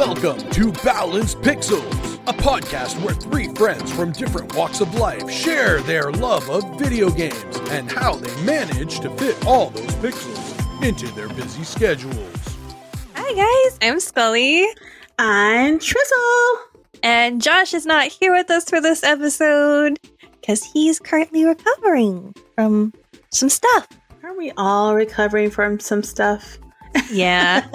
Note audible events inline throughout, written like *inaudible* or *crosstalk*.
Welcome to Balanced Pixels, a podcast where three friends from different walks of life share their love of video games and how they manage to fit all those pixels into their busy schedules. Hi guys, I'm Scully. I'm Trizzle. And Josh is not here with us for this episode because he's currently recovering from some stuff. Are we all recovering from some stuff? Yeah. *laughs*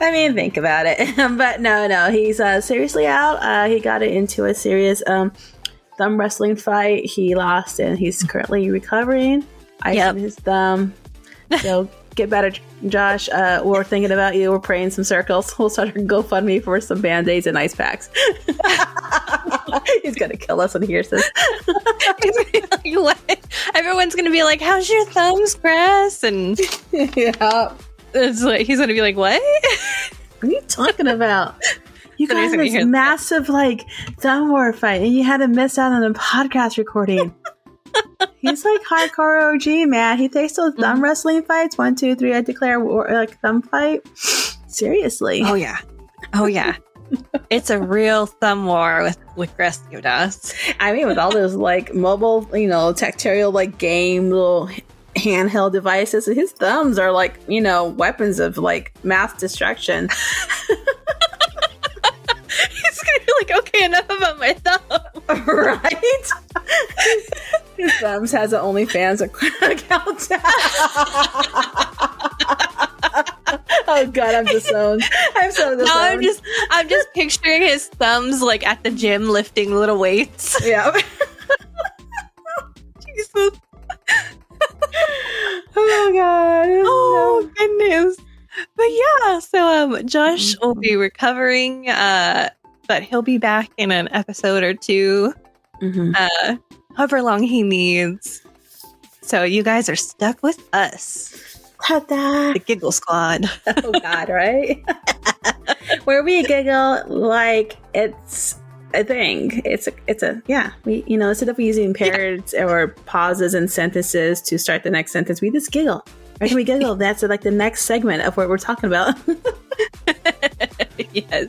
I mean, think about it. *laughs* but no, no, he's uh, seriously out. Uh, he got into a serious um, thumb wrestling fight. He lost, and he's currently recovering. I Yep. his thumb. So get better, Josh. Uh, we're thinking about you. We're praying some circles. *laughs* We'll start a GoFundMe for some band aids and ice packs. *laughs* he's gonna kill us when he hears this. *laughs* He's gonna be like, what? Everyone's gonna be like, "How's your thumbs, Grass?" And yeah. it's like he's gonna be like, "What?" What are you talking about? You got this massive like thumb war fight, and you had to miss out on a podcast recording. He's like hardcore OG man. He takes those thumb Mm-hmm. wrestling fights. One, two, three. I declare war, like thumb fight. *sighs* Seriously, Oh yeah. Oh yeah. *laughs* it's a real thumb war with with Grestiodoss. I mean, with all those like mobile, you know, tactile like game little handheld devices, his thumbs are like you know weapons of like mass destruction. *laughs* He's gonna be like, "Okay, enough about my thumb." *laughs* right? His thumbs has an OnlyFans *laughs* account. oh god, I'm disowned. I'm so disowned. No, I'm just I'm just picturing his thumbs like at the gym lifting little weights. *laughs* yeah. *laughs* Jesus. oh god. Oh goodness. But yeah, so um Josh will be recovering, uh, but he'll be back in an episode or two, Mhm. uh, however long he needs. So you guys are stuck with us, Ta-da. the Giggle Squad. *laughs* Oh god, right? *laughs* Where we giggle like it's a thing. It's a it's a yeah. We you know instead of using pairs or pauses and sentences to start the next sentence, we just giggle. Or can we giggle? That's like the next segment of what we're talking about. *laughs* yes.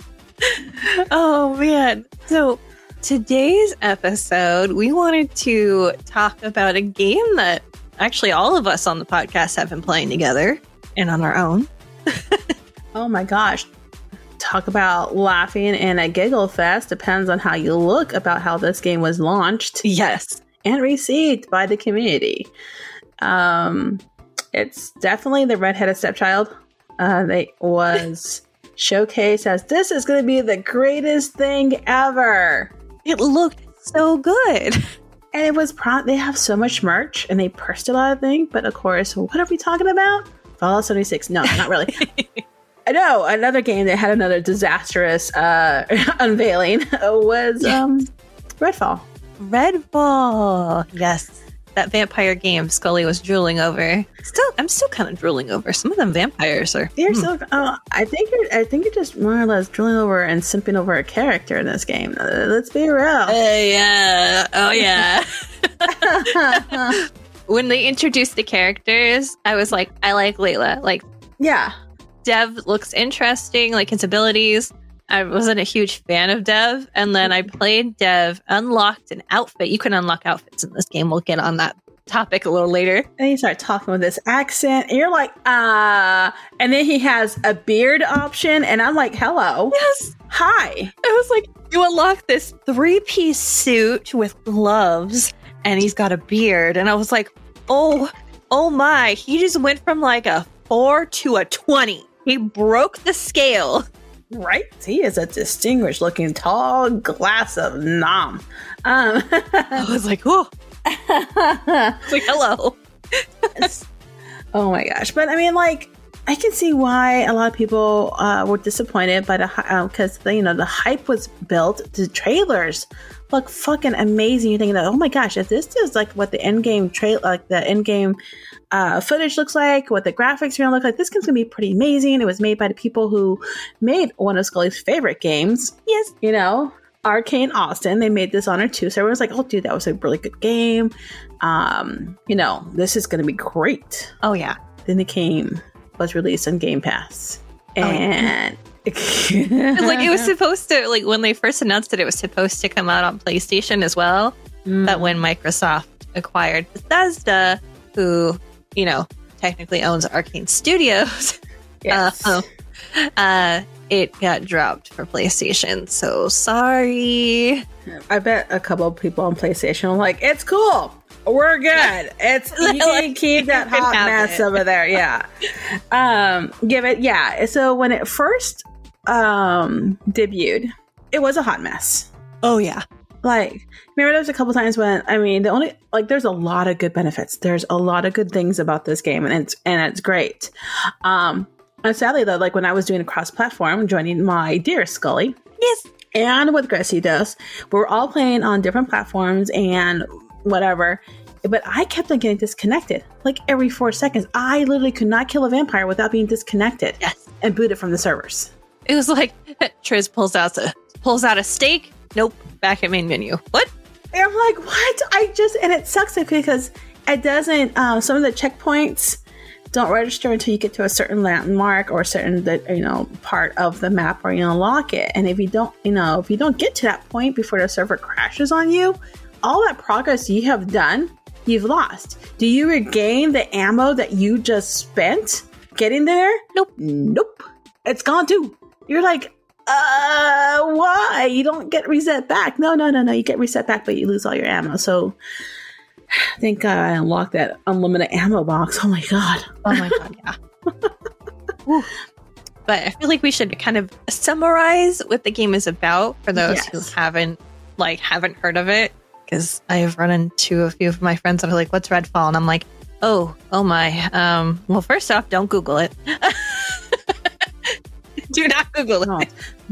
Oh man. So today's episode, we wanted to talk about a game that actually all of us on the podcast have been playing together and on our own. *laughs* oh my gosh. Talk about laughing and a giggle fest depends on how you look about how this game was launched Yes. and received by the community. Um, it's definitely the redheaded stepchild. Uh, they was *laughs* showcased as this is going to be the greatest thing ever, It looked so good. *laughs* and it was. Pro- they have so much merch, and they pursed a lot of things. But of course, what are we talking about? Fallout seventy six? No, not really. *laughs* I know another game that had another disastrous uh, *laughs* unveiling was um, Redfall. Redfall. Yes. That vampire game Scully was drooling over. Still, I'm still kind of drooling over. Some of them vampires are. You're Hmm. so. Oh, I think you're. I think you're just more or less drooling over and simping over a character in this game. Uh, let's be real. Uh, yeah. Oh, yeah. *laughs* when they introduced the characters, I was like, I like Layla. Like, yeah, Dev looks interesting, like his abilities. I wasn't a huge fan of Dev. And then I played Dev, unlocked an outfit. You can unlock outfits in this game. We'll get on that topic a little later. and you start talking with this accent, and you're like, ah. and then he has a beard option, and I'm like, hello, Yes. hi. I was like, you unlock this three piece suit with gloves, and he's got a beard. And I was like, oh, oh my. He just went from like a four to a 20. He broke the scale. Right? He is a distinguished looking tall glass of nom. Um, *laughs* I was like, oh, *laughs* like, hello. oh my gosh. But I mean, like, I can see why a lot of people uh, were disappointed by the because you know the hype was built. The trailers look fucking amazing. You're thinking that oh my gosh, if this is like what the end game trail like the end game uh, footage looks like, what the graphics are gonna look like, this game's gonna be pretty amazing. It was made by the people who made one of Scully's favorite games. Yes. You know, Arkane Austin. They made Dishonored 2. So everyone's like, oh, dude, that was a really good game. Um, you know, this is to be great. Oh, yeah. Then the game was released on Game Pass. and It's like it was *laughs* supposed to like when they first announced it, it was supposed to come out on PlayStation as well. Mm. But when Microsoft acquired Bethesda, who you know technically owns Arkane Studios, *laughs* Yes. uh, uh, it got dropped for PlayStation. So sorry. I bet a couple of people on PlayStation are like, "It's cool, we're good. *laughs* It's you can keep that hot mess it." over there." Yeah. um, give it. Yeah. So when it first um debuted, it was a hot mess. Oh yeah. Like, remember there was a couple times when I mean, the only like, there's a lot of good benefits. There's a lot of good things about this game, and it's and it's great. Um, and sadly though, like when I was doing a cross-platform, joining my dear Scully, Yes. and with Grestiodoss, we were all playing on different platforms and whatever. But I kept on getting disconnected. Like every four seconds, I literally could not kill a vampire without being disconnected Yes. and booted from the servers. It was like *laughs* Triz pulls out a pulls out a steak. Nope. Back at main menu. What? And I'm like, what? I just and it sucks because it doesn't. Um, some of the checkpoints don't register until you get to a certain landmark or a certain that you know part of the map where you unlock it. And if you don't, you know, if you don't get to that point before the server crashes on you, all that progress you have done, you've lost. Do you regain the ammo that you just spent getting there? Nope. Nope. It's gone too. You're like, uh, why? You don't get reset back. No, no, no, no. You get reset back, but you lose all your ammo. So *sighs* thank God I unlocked that unlimited ammo box. Oh my God. Oh my god, yeah. *laughs* But I feel like we should kind of summarize what the game is about for those Yes. who haven't like haven't heard of it. Because I have run into a few of my friends that are like, "What's Redfall?" and I'm like, "Oh, oh my." Um, well, first off, don't Google it. *laughs* *laughs* Do not Google it. No,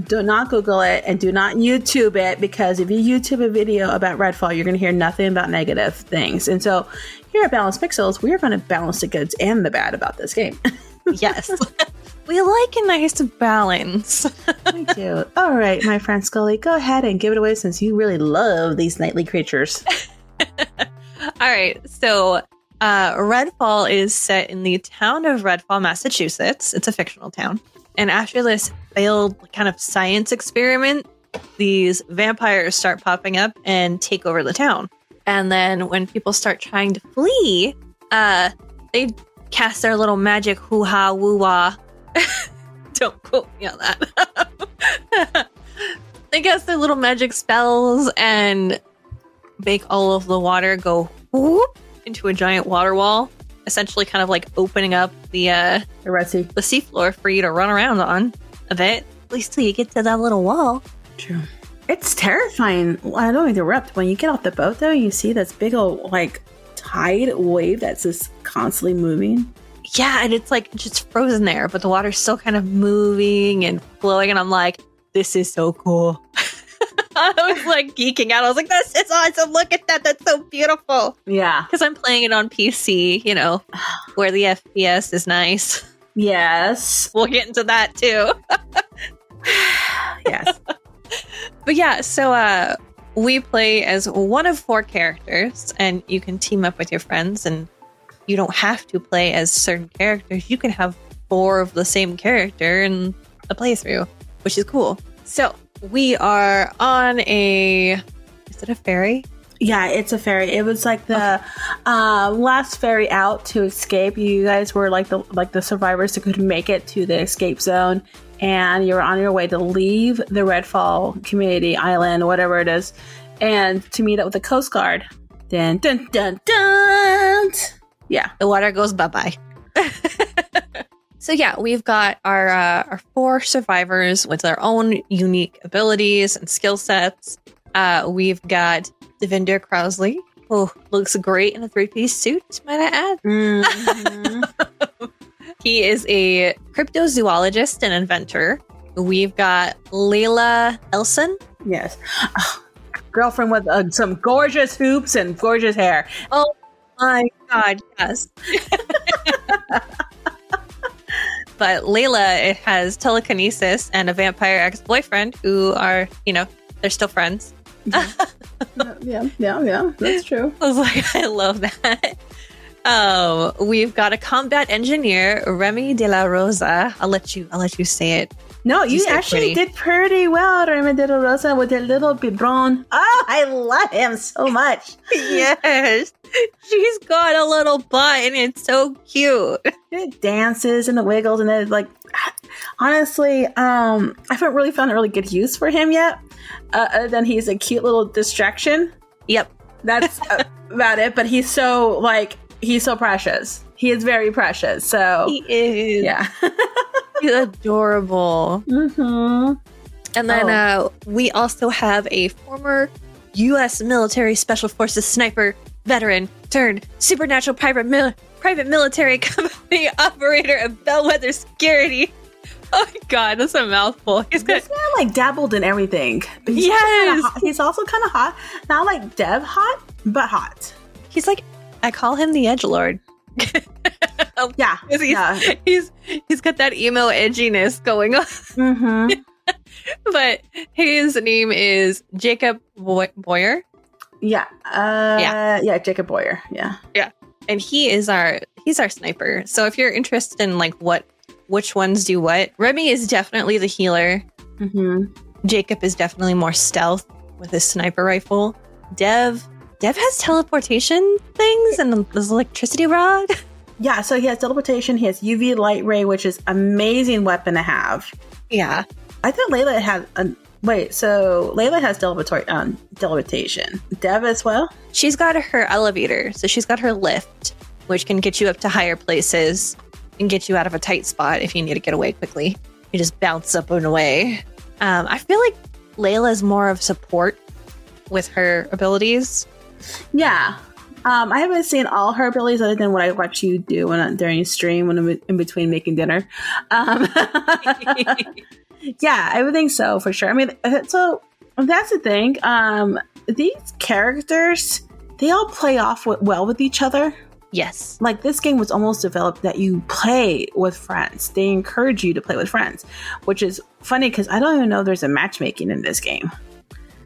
do not Google it and do not YouTube it because if you YouTube a video about Redfall, you're going to hear nothing about negative things. And so here at Balance Pixels, we are going to balance the goods and the bad about this game. *laughs* Yes, *laughs* we like a nice balance. we do. All right, my friend Scully, go ahead and give it away since you really love these nightly creatures. All right. So, uh, Redfall is set in the town of Redfall, Massachusetts. It's a fictional town. And after this failed kind of science experiment, these vampires start popping up and take over the town. And then when people start trying to flee, uh, they cast their little magic hoo ha woo wah. *laughs* Don't quote me on that. *laughs* they cast their little magic spells and make all of the water go whoop into a giant water wall, essentially kind of like opening up the uh, The Red Sea. the seafloor for you to run around on a bit, at least till you get to that little wall. True. It's terrifying. I don't interrupt. When you get off the boat, though, you see this big old like tide wave that's just constantly moving. Yeah, and it's like just frozen there, but the water's still kind of moving and flowing, and I'm like, this is so cool. *laughs* *laughs* I was like geeking out. I was like, this is awesome. Look at that. That's so beautiful. Yeah. Because I'm playing it on PC, you know, *sighs* where the FPS is nice. Yes. We'll get into that too. *laughs* Yes. But yeah, so uh we play as one of four characters and you can team up with your friends and you don't have to play as certain characters. You can have four of the same character in a playthrough, which is cool. So, we are on a is it a ferry? yeah, it's a ferry. It was like the uh, last ferry out to escape. You guys were like the like the survivors that could make it to the escape zone, and you were on your way to leave the Redfall community island, whatever it is, and to meet up with the Coast Guard. Dun dun dun dun. Yeah. The water goes bye-bye. *laughs* so yeah, we've got our uh, our four survivors with their own unique abilities and skill sets. Uh, we've got Devinder Crousley, who looks great in a three-piece suit, might I add. Mhm. *laughs* He is a cryptozoologist and inventor. We've got Layla Ellison. yes. Oh, girlfriend with uh, some gorgeous hoops and gorgeous hair. Oh my god, yes. *laughs* but Layla has telekinesis and a vampire ex-boyfriend who are, you know, they're still friends. *laughs* yeah, yeah, yeah. That's true. I was like, *laughs* I love that. Um, we've got a combat engineer, Remi de la Rosa. I'll let you. I'll let you say it. No, you, You actually pretty. did pretty well, Remi de la Rosa, with that little Bribón. Oh, I love him so much. *laughs* yes, she's got a little butt, and it's so cute. It dances and the wiggles, and it like, honestly, um, I haven't really found a really good use for him yet. Uh, other than he's a cute little distraction. Yep. That's *laughs* about it. But he's so like he's so precious. He is very precious. So He is. yeah. *laughs* He's adorable. mm-hmm. And then Oh. uh, we also have a former U.S. military special forces sniper veteran turned supernatural private mil- private military *laughs* company operator of Bellwether Security. *laughs* Oh my god, that's a mouthful. He's This man like dabbled in everything. But he's Yes. kinda he's also kind of hot. Not like Dev hot, but hot. he's like I call him the edge lord. *laughs* *laughs* Yeah. He's, Yeah. he's he's got that emo edginess going on. Mm-hmm. *laughs* but his name is Jacob Boy- Boyer. Yeah. Uh, Yeah. yeah. Jacob Boyer. Yeah. Yeah. And he is our he's our sniper. So if you're interested in like what which ones do what, Remi is definitely the healer. Mm-hmm. Jacob is definitely more stealth with his sniper rifle. Dev Dev has teleportation things and this electricity rod. *laughs* Yeah. So he has teleportation. He has UV light ray, which is amazing weapon to have. Yeah. I thought Layla had a wait. So Layla has teleportation. Um, teleportation. Dev as well. She's got her elevator, so she's got her lift, which can get you up to higher places and get you out of a tight spot if you need to get away quickly. You just bounce up and away. Um, I feel like Layla's more of support with her abilities. Yeah. Um, I haven't seen all her abilities other than what I watch you do when during a stream when I'm in between making dinner. Um, *laughs* yeah, I would think so for sure. I mean, uh, so that's the thing. Um, these characters, they all play off w- well with each other. Yes. Like this game was almost developed that you play with friends. They encourage you to play with friends, which is funny because I don't even know there's a matchmaking in this game.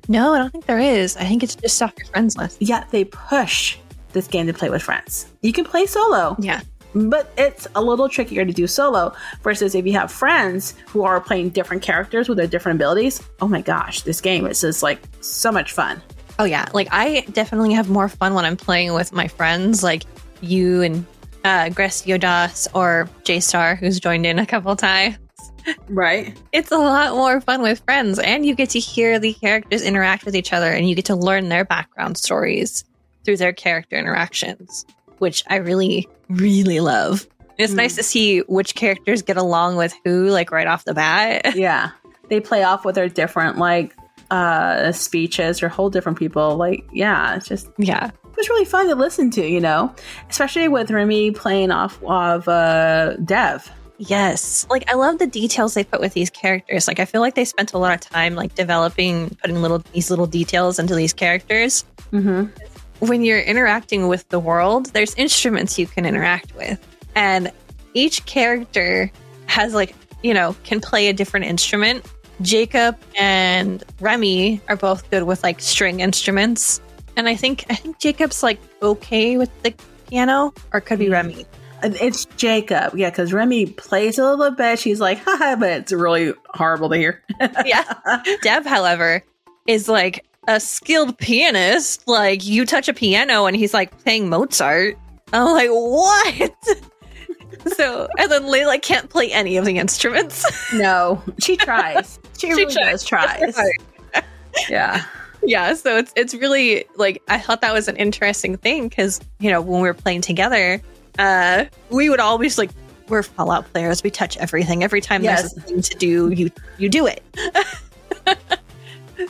No, I don't think there is. I think it's just off your friends list. Yet they push this game to play with friends. You can play solo. Yeah. but it's a little trickier to do solo versus if you have friends who are playing different characters with their different abilities oh my gosh this game is just like so much fun Oh yeah. Like I definitely have more fun when I'm playing with my friends, like you and uh Grestiodoss or J Star, who's joined in a couple times. right It's a lot more fun with friends, and you get to hear the characters interact with each other, and you get to learn their background stories through their character interactions, which I really, really love. It's Mm. nice to see which characters get along with who, like right off the bat. *laughs* yeah they play off with their different like uh speeches or whole different people like yeah it's just yeah. it was really fun to listen to you know especially with remi playing off of uh dev Yes. Like I love the details they put with these characters. Like I feel like they spent a lot of time like developing putting little these little details into these characters. mm-hmm When you're interacting with the world, there's instruments you can interact with. And each character has like, you know, can play a different instrument. Jacob and Remi are both good with like string instruments. And I think I think Jacob's like okay with the piano or it could be hmm. Remi. Uh, it's jacob yeah because remi plays a little bit she's like haha but it's really horrible to hear yeah. *laughs* Dev, however, is like a skilled pianist. Like you touch a piano and he's like playing Mozart. I'm like, what? *laughs* so, and then Layla can't play any of the instruments. *laughs* No, she tries. She, *laughs* really tries. does tries. Yeah. yeah, so it's it's really like I thought that was an interesting thing because you know when we were playing together, uh, we would always like we're Fallout players. We touch everything. Every time Yes. there's a thing to do, you you do it.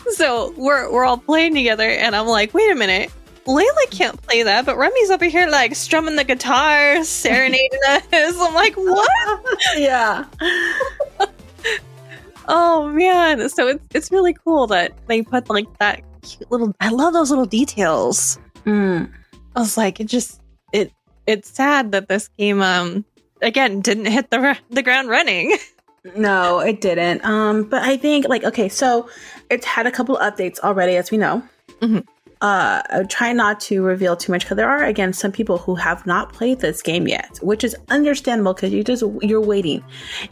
*laughs* so we're we're all playing together, and I'm like, wait a minute. Layla can't play that, but Remi's over here like strumming the guitar, serenading *laughs* us. I'm like, what? *laughs* Yeah. Oh man! So it's it's really cool that they put like that cute little. I love those little details. Mm. I was like, it just it it's sad that this game um again didn't hit the the ground running. No, it didn't. Um, but I think like okay, so it's had a couple updates already, as we know. Mhm. uh, try not to reveal too much because there are again some people who have not played this game yet, which is understandable because you just you're waiting,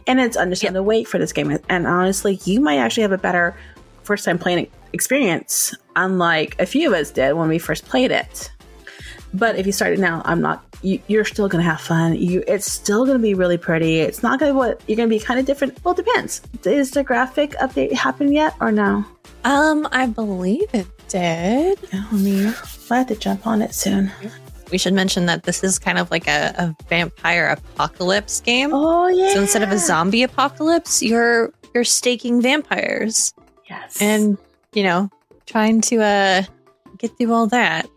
and it's understandable to wait for this game. And honestly, you might actually have a better first time playing experience, unlike a few of us did when we first played it. But if you start it now, I'm not. You, you're still gonna have fun. You, it's still gonna be really pretty. It's not gonna what you're gonna be kind of different. Well, it depends. Is the graphic update happen yet or no? Um, I believe it did. Oh, me. I have to jump on it soon. We should mention that this is kind of like a, a vampire apocalypse game. Oh yeah. So instead of a zombie apocalypse, you're you're staking vampires yes, and you know trying to uh get through all that.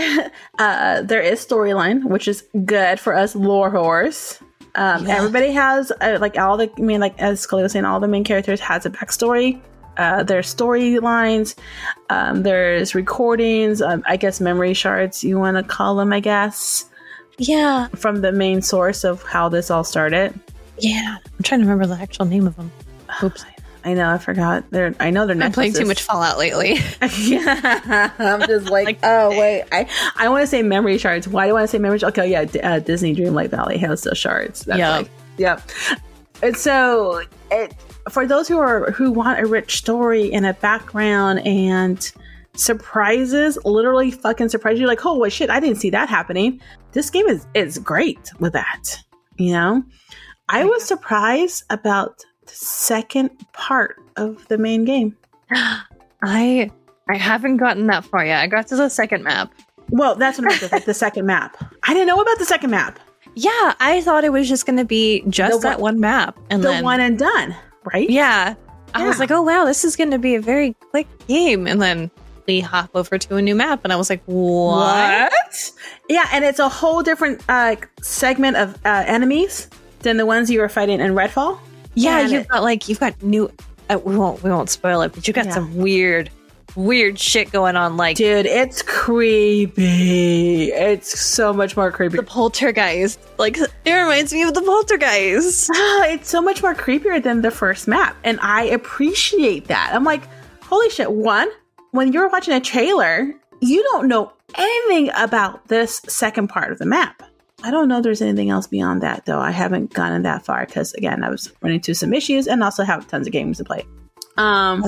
*laughs* uh, there is storyline, which is good for us lore whores. Um, Yeah. Everybody has uh, like all the. I mean, like as Scully was saying, all the main characters has a backstory. Uh, there's storylines. Um, there's recordings. Um, I guess memory shards. You want to call them? I guess Yeah, from the main source of how this all started. yeah. I'm trying to remember the actual name of them. *sighs* Oops, I know. I forgot. They're. I know they're I'm playing too much Fallout lately. *laughs* yeah, I'm just like, Like, oh wait, I I want to say memory shards. Why do I want to say memory? shards? Okay, yeah, D- uh, Disney Dreamlight Valley has those shards. That's Yeah. like, yeah. And so, it for those who are who want a rich story and a background and surprises, literally fucking surprise you. Like, holy shit, I didn't see that happening. This game is is great with that. You know, I was surprised about second part of the main game. *gasps* I I haven't gotten that far yet. I got to the second map. Well, that's what I meant. Like the *laughs* second map. I didn't know about the second map. Yeah, I thought it was just going to be just that one- map, and the then one and done, right? yeah, I was like, oh wow, this is going to be a very quick game, and then we hop over to a new map, and I was like, what? Yeah, and it's a whole different uh, segment of uh, enemies than the ones you were fighting in Redfall. Yeah, you've it- got like you've got new. Uh, we won't we won't spoil it, but you got Yeah. some weird, weird shit going on, like Dude, it's creepy. It's so much more creepy. the poltergeist. Like it reminds me of the poltergeist. *sighs* It's so much more creepier than the first map, and I appreciate that. I'm like, holy shit! One, when you're watching a trailer, you don't know anything about this second part of the map. I don't know if there's anything else beyond that, though. I haven't gotten that far because, again, I was running into some issues and also have tons of games to play. Um,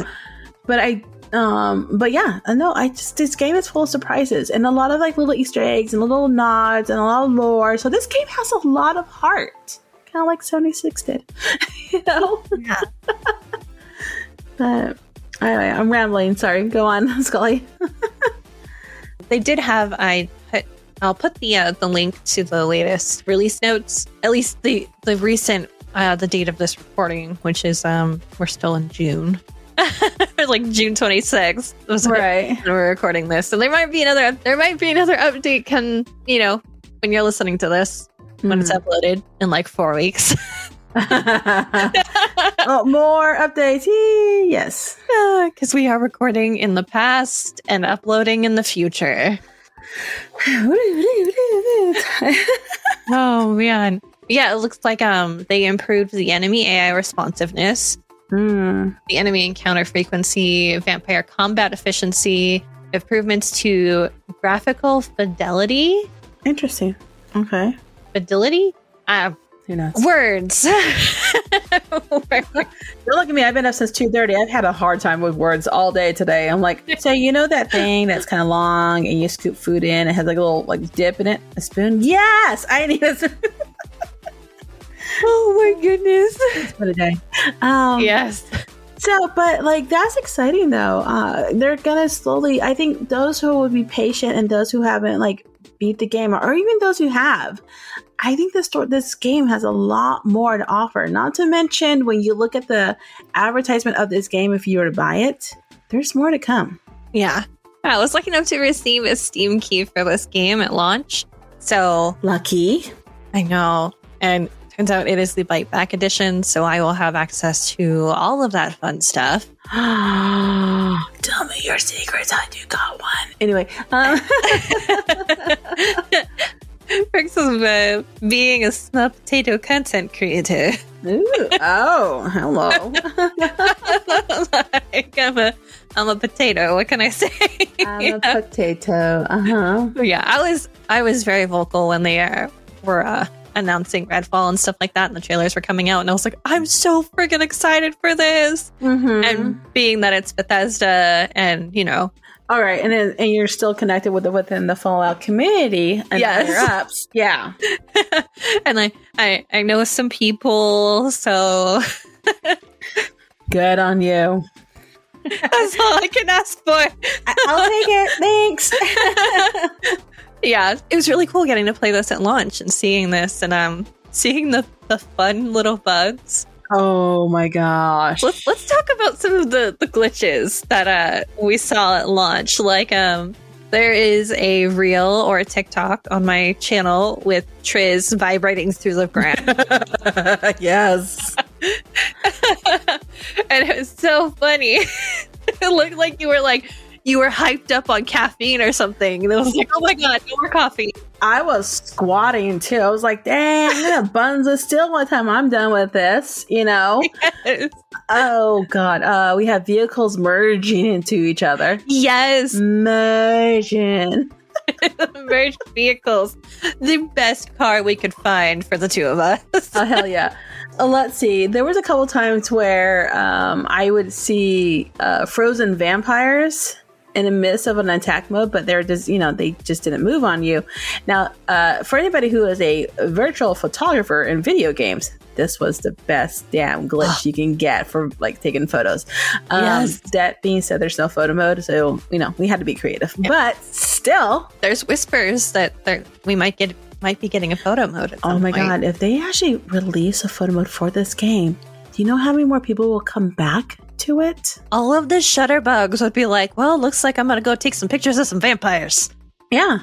but I, um, but yeah, I know. I just this game is full of surprises and a lot of like little Easter eggs and little nods and a lot of lore. So this game has a lot of heart, kind of like Seventy Six did, *laughs* you know. Yeah. *laughs* But anyway, I'm rambling. Sorry, go on, *laughs* Scully. they did have I I'll put the uh, the link to the latest release notes, at least the the recent uh, the date of this recording, which is um we're still in June. *laughs* like June 26th was Right. when we're recording this. So there might be another there might be another update can, you know, when you're listening to this when it's uploaded in like 4 weeks. *laughs* *laughs* oh, more updates. Yee, Yes. Cuz we are recording in the past and uploading in the future. *laughs* Oh man. Yeah, it looks like um they improved the enemy AI responsiveness, Hmm. the enemy encounter frequency, vampire combat efficiency, improvements to graphical fidelity. Interesting. Okay. Fidelity? Uh, Who knows? words. *laughs* *laughs* Don't look at me. I've been up since two thirty. I've had a hard time with words all day today. I'm like, so you know that thing that's kind of long and you scoop food in. It has like a little like dip in it, a spoon. Yes, I need a spoon *laughs* oh my goodness. *laughs* for the day. Um, Yes. So, but like that's exciting though. Uh, they're gonna slowly. I think those who would be patient and those who haven't like beat the game, or even those who have, I think this store, this game has a lot more to offer. Not to mention when you look at the advertisement of this game, if you were to buy it, there's more to come. Yeah. I was lucky enough to receive a Steam key for this game at launch. So Lucky. I know. And turns out it is the Bite Back edition, so I will have access to all of that fun stuff. *gasps* Tell me your secrets. I do got one. Anyway, um, *laughs* Perks of uh, being a snub potato content creator. ooh, oh, hello. *laughs* like I'm a I'm a potato. What can I say? I'm *laughs* Yeah. a potato. Uh huh. yeah, I was I was very vocal when they uh, were uh, announcing Redfall and stuff like that, and the trailers were coming out, and I was like, I'm so freaking excited for this. Mm-hmm. And being that it's Bethesda, and you know, All right, and then, and you're still connected with the within the Fallout community and Yes. ups. Yeah. *laughs* and I I I know some people, so *laughs* Good on you. that's all I can ask for. I'll take it. Thanks. *laughs* yeah, it was really cool getting to play this at launch and seeing this, and um, seeing the the fun little bugs. oh my gosh. Let's let's talk about some of the the glitches that uh we saw at launch. Like um there is a reel or a TikTok on my channel with Triz vibrating through the ground. *laughs* yes. *laughs* and it was so funny. *laughs* it looked like you were like you were hyped up on caffeine or something. And it was like, oh my god, no more coffee. I was squatting too. I was like, dang, I'm gonna buns of still one time I'm done with this, you know? *laughs* oh god. Uh we have vehicles merging into each other. yes, Merging. *laughs* merged vehicles, the best car we could find for the two of us. Oh hell yeah. Uh, let's see. There was a couple times where um, I would see uh, frozen vampires in the midst of an attack mode, but they're just you know they just didn't move on you. Now, uh, for anybody who is a virtual photographer in video games, this was the best damn glitch you can get for like taking photos. Um, Yes. That being said, there's no photo mode, so you know we had to be creative, but still. There's whispers that there, we might get might be getting a photo mode. At Oh my point. god, if they actually release a photo mode for this game, do you know how many more people will come back to it? All of the shutter bugs would be like, well, looks like I'm gonna go take some pictures of some vampires. Yeah,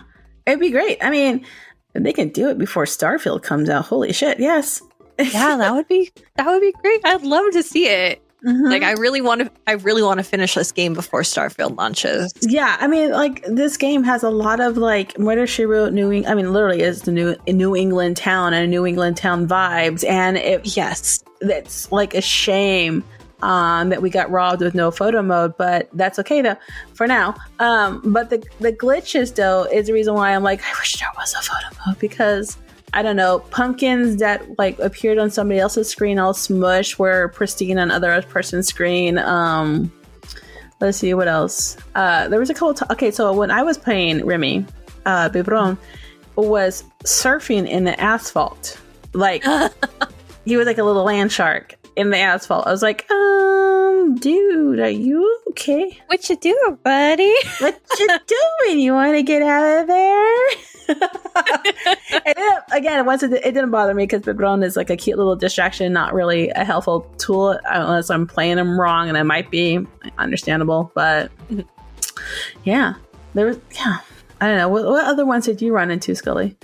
it'd be great. I mean, they can do it before Starfield comes out, holy shit, yes. *laughs* Yeah, that would be that would be great. I'd love to see it. Mhm. Like I really want to I really want to finish this game before Starfield launches. yeah, I mean, like this game has a lot of like Murder She Wrote New. Eng- I mean, literally is the new New England town and New England town vibes, and it Yes. that's like a shame um, that we got robbed with no photo mode, but that's okay though for now. Um, but the the glitches though is the reason why I'm like I wish there was a photo mode because I don't know pumpkins that like appeared on somebody else's screen all smush were pristine on other person's screen. Um, let's see what else. Uh, there was a couple. T- okay, so when I was playing Remi, uh, Bribón was surfing in the asphalt like *laughs* he was like a little land shark in the asphalt. I was like, um, dude, are you okay? What you doing, buddy? *laughs* What you doing? You want to get out of there? *laughs* and it, again, once it, it didn't bother me because Bribón is like a cute little distraction, not really a helpful tool unless I'm playing him wrong, and I might be understandable. But yeah, there was yeah. I don't know what, what other ones did you run into, Scully?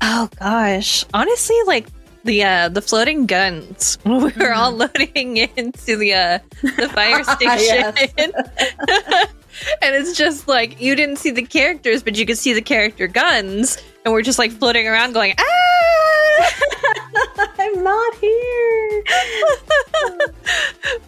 Oh gosh. Honestly, like the uh the floating guns. *laughs* We were all loading into the uh the fire *laughs* *laughs* station. and it's just like you didn't see the characters, but you could see the character guns, and we're just like floating around going, ah *laughs* I'm not here. *laughs*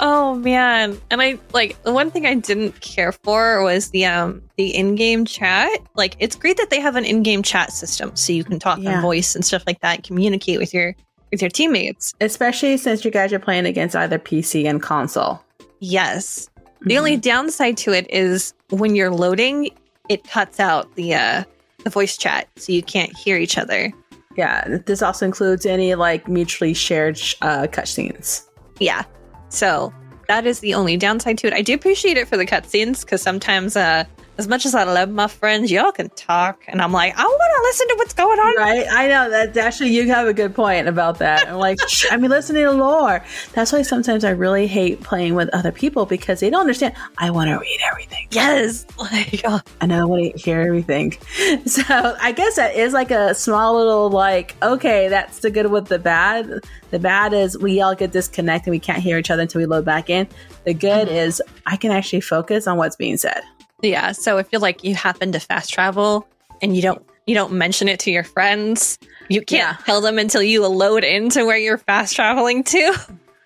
Oh man. And I like the one thing I didn't care for was the um the in-game chat. Like it's great that they have an in-game chat system so you can talk Yeah. on voice and stuff like that, and communicate with your with your teammates. Especially since you guys are playing against either PC and console. Yes. The only downside to it is when you're loading, it cuts out the uh the voice chat so you can't hear each other. Yeah, this also includes any like mutually shared sh- uh, cutscenes. Yeah. So that is the only downside to it. I do appreciate it for the cutscenes because sometimes, uh, as much as I love my friends, y'all can talk, and I'm like, I want to listen to what's going on. Right? I know that actually you have a good point about that. I'm like, *laughs* I mean, listening to lore. That's why sometimes I really hate playing with other people because they don't understand. I want to read everything. Yes, *laughs* like oh, I know I want to hear everything. *laughs* So I guess that is like a small little like, okay, that's the good with the bad. The bad is we all get disconnected. We can't hear each other until we load back in. The good mm-hmm. is I can actually focus on what's being said. Yeah. So if you're like you happen to fast travel and you don't you don't mention it to your friends, you can't Yeah. tell them until you load into where you're fast traveling to.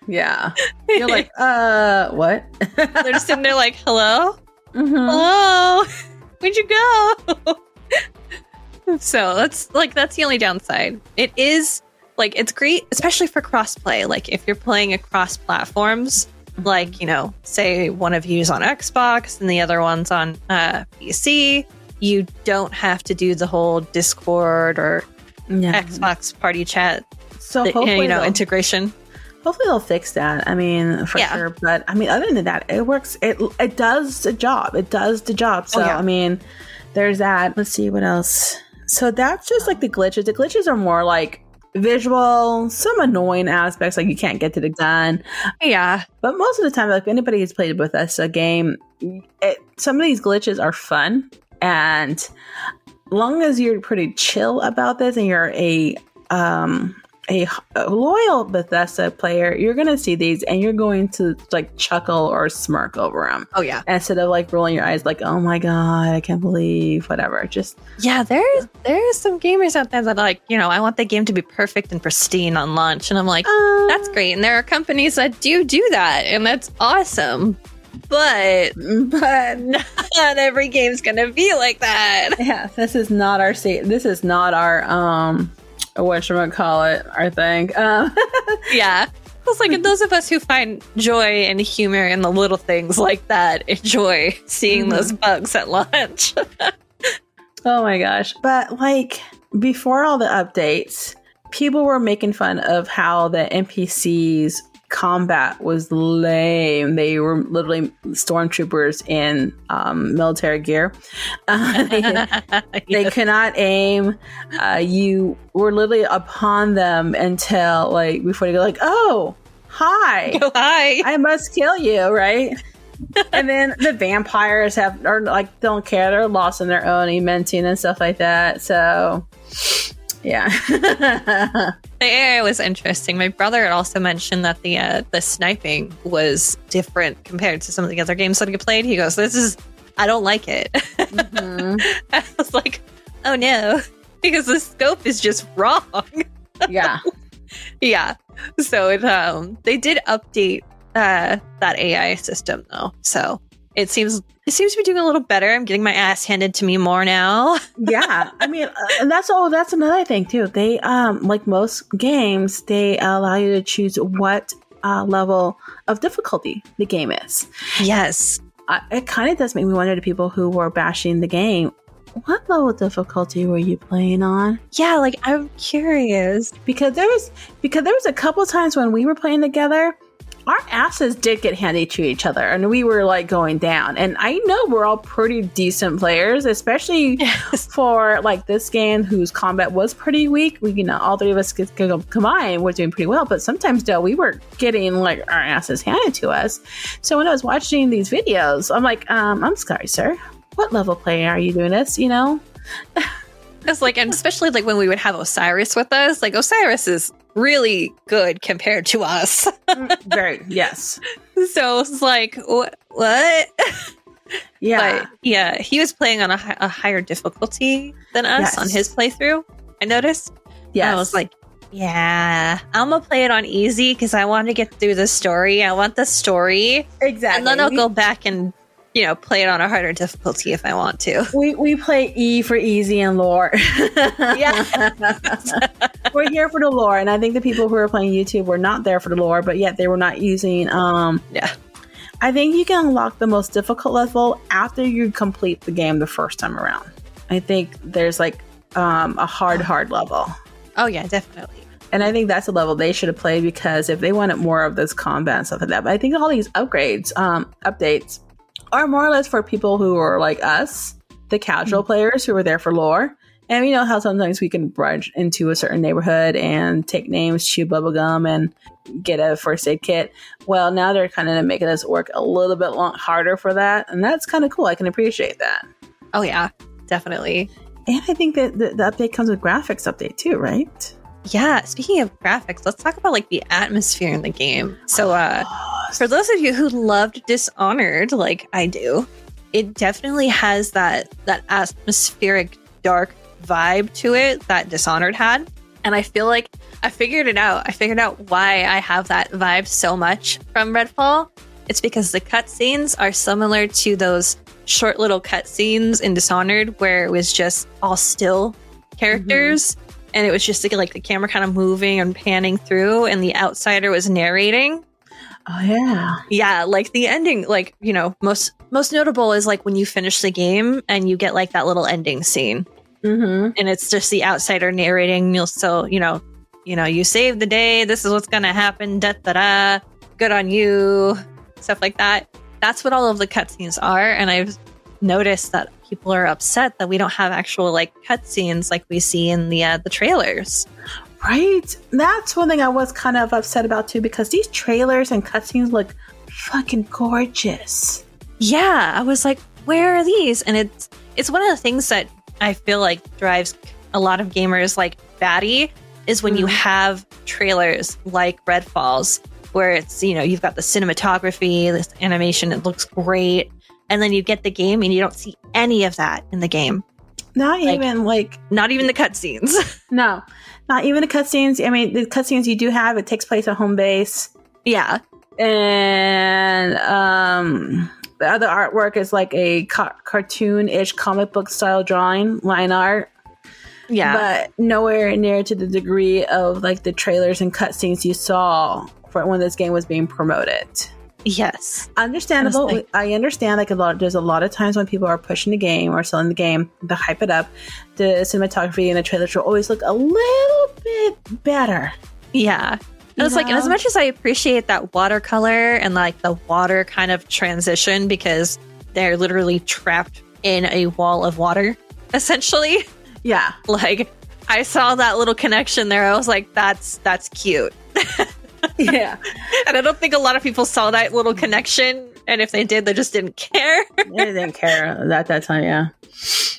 Yeah. *laughs* You're like, uh, what? *laughs* They're just sitting there like, hello? Mhm. Hello? *laughs* Where'd you go? so that's like that's the only downside. It is like it's great, especially for crossplay. Like if you're playing across platforms, like you know, say one of you's on Xbox and the other one's on uh, PC, you don't have to do the whole Discord or Yeah. Xbox party chat, So the- hopefully, you know, integration. hopefully they'll fix that. I mean, for Yeah. sure. But I mean, other than that, it works. It it does the job. It does the job. So Oh, yeah. I mean, there's that. Let's see what else. So that's just like the glitches. The glitches are more like visual, some annoying aspects, like you can't get to the gun. Yeah, But most of the time, like anybody who's played with us a game, it, some of these glitches are fun, and long as you're pretty chill about this and you're a um a, a loyal Bethesda player, you're gonna see these and you're going to like chuckle or smirk over them oh yeah, instead of like rolling your eyes like, oh my god, I can't believe whatever. Just yeah. There's there's some gamers out there that are like you know I want the game to be perfect and pristine on launch, and I'm like uh, that's great, and there are companies that do do that, and that's awesome. But *laughs* but not every game's gonna be like that. yeah, this is not our state. This is not our um, what should I call it? Our thing. Um, Yeah. It's like those of us who find joy and humor in the little things like that enjoy seeing Mhm. those bugs at lunch. *laughs* oh my gosh! But like before all the updates, people were making fun of how the NPCs combat was lame. They were literally stormtroopers in um, military gear. Uh, *laughs* they, *laughs* they could not aim. Uh, you were literally upon them until like before they go like, oh, hi. Go *laughs* hi. I must kill you, right? and then the vampires have or like don't care. They're lost in their own ementing and stuff like that. So yeah. *laughs* The AI was interesting. My brother had also mentioned that the uh, the sniping was different compared to some of the other games that he played. He goes, "This is, I don't like it." Mhm. *laughs* I was like, "Oh no," *laughs* because the scope is just wrong. Yeah. yeah. So it um they did update uh that AI system though. So it seems it seems to be doing a little better. I'm getting my ass handed to me more now. *laughs* yeah i mean uh, and that's all that's another thing too they um like most games they allow you to choose what uh, level of difficulty the game is yes. I, it kind of does make me wonder to people who were bashing the game what level of difficulty were you playing on Yeah, like I'm curious. because there was because there was a couple times when we were playing together our asses did get handy to each other and we were like going down. And i know we're all pretty decent players especially *laughs* Yes. for like this game whose combat was pretty weak. We you know all three of us could, could combine we're doing pretty well but sometimes though we were getting like our asses handed to us. So when i was watching these videos i'm like um i'm sorry sir. What level play are you doing this you know? *laughs* It's like and especially like when we would have Osiris with us, like Osiris is really good compared to us. Mm, very yes *laughs* so it's like what what? *laughs* yeah But yeah, he was playing on a, hi- a higher difficulty than us Yes. on his playthrough. I noticed. Yeah. I was like, yeah, I'm gonna play it on easy because I want to get through the story. I want the story, exactly and then I'll go back and you know play it on a harder difficulty if I want to. We we play E for easy and lore. *laughs* Yeah. *laughs* we're here for the lore, and I think the people who are playing YouTube were not there for the lore, but yet they were not using. Um, Yeah. I think you can unlock the most difficult level after you complete the game the first time around. I think there's like um, a hard, hard level. Oh yeah, definitely. And I think that's a level they should have played because if they wanted more of this combat and stuff like that, but I think all these upgrades, um, updates, are more or less for people who are like us, the casual mm. players who are there for lore. And you know how sometimes we can brunch into a certain neighborhood and take names, chew bubblegum, and get a first aid kit. Well, now they're kind of making us work a little bit long, harder for that, and that's kind of cool. I can appreciate that. Oh yeah, definitely. And I think that the, the update comes with graphics update too, right? Yeah, speaking of graphics, let's talk about like the atmosphere in the game. So uh for those of you who loved Dishonored like I do, it definitely has that that atmospheric dark vibe to it that Dishonored had. And I feel like I figured it out. I figured out why I have that vibe so much from Redfall. It's because the cutscenes are similar to those short little cutscenes in Dishonored where it was just all still characters mm-hmm. And it was just like, the camera kind of moving and panning through and the outsider was narrating. Oh yeah. Yeah, like the ending like, you know, most most notable is like when you finish the game and you get like that little ending scene. Mm-hmm. And it's just the outsider narrating. You'll still, you know, you know, you saved the day. This is what's gonna happen. Da da da. Good on you. Stuff like that. That's what all of the cutscenes are. And I've noticed that people are upset that we don't have actual like cutscenes like we see in the uh, the trailers. Right. That's one thing I was kind of upset about too because these trailers and cutscenes look fucking gorgeous. Yeah, I was like, where are these? And it's it's one of the things that I feel like drives a lot of gamers like batty is when mm. you mm-hmm. have trailers like Redfalls where it's, you know, you've got the cinematography, this animation, it looks great. And then you get the game and you don't see any of that in the game. Not like, even like not even the cutscenes. *laughs* no. Not even the cutscenes. I mean the cutscenes you do have, it takes place at home base. Yeah. And um the other artwork is like a ca- cartoon-ish comic book style drawing, line art. Yeah. But nowhere near to the degree of like the trailers and cutscenes you saw for when this game was being promoted. Yes. Understandable. Honestly. I understand like a lot there's a lot of times when people are pushing the game or selling the game to hype it up, the cinematography and the trailers will always look a little bit better. Yeah. And it's like, and as much as I appreciate that watercolor and like the water kind of transition because they're literally trapped in a wall of water, *laughs* essentially. Yeah. Like I saw that little connection there. I was like, that's that's cute. *laughs* yeah. And I don't think a lot of people saw that little connection. And if they did, they just didn't care. *laughs* they didn't care at that time, yeah.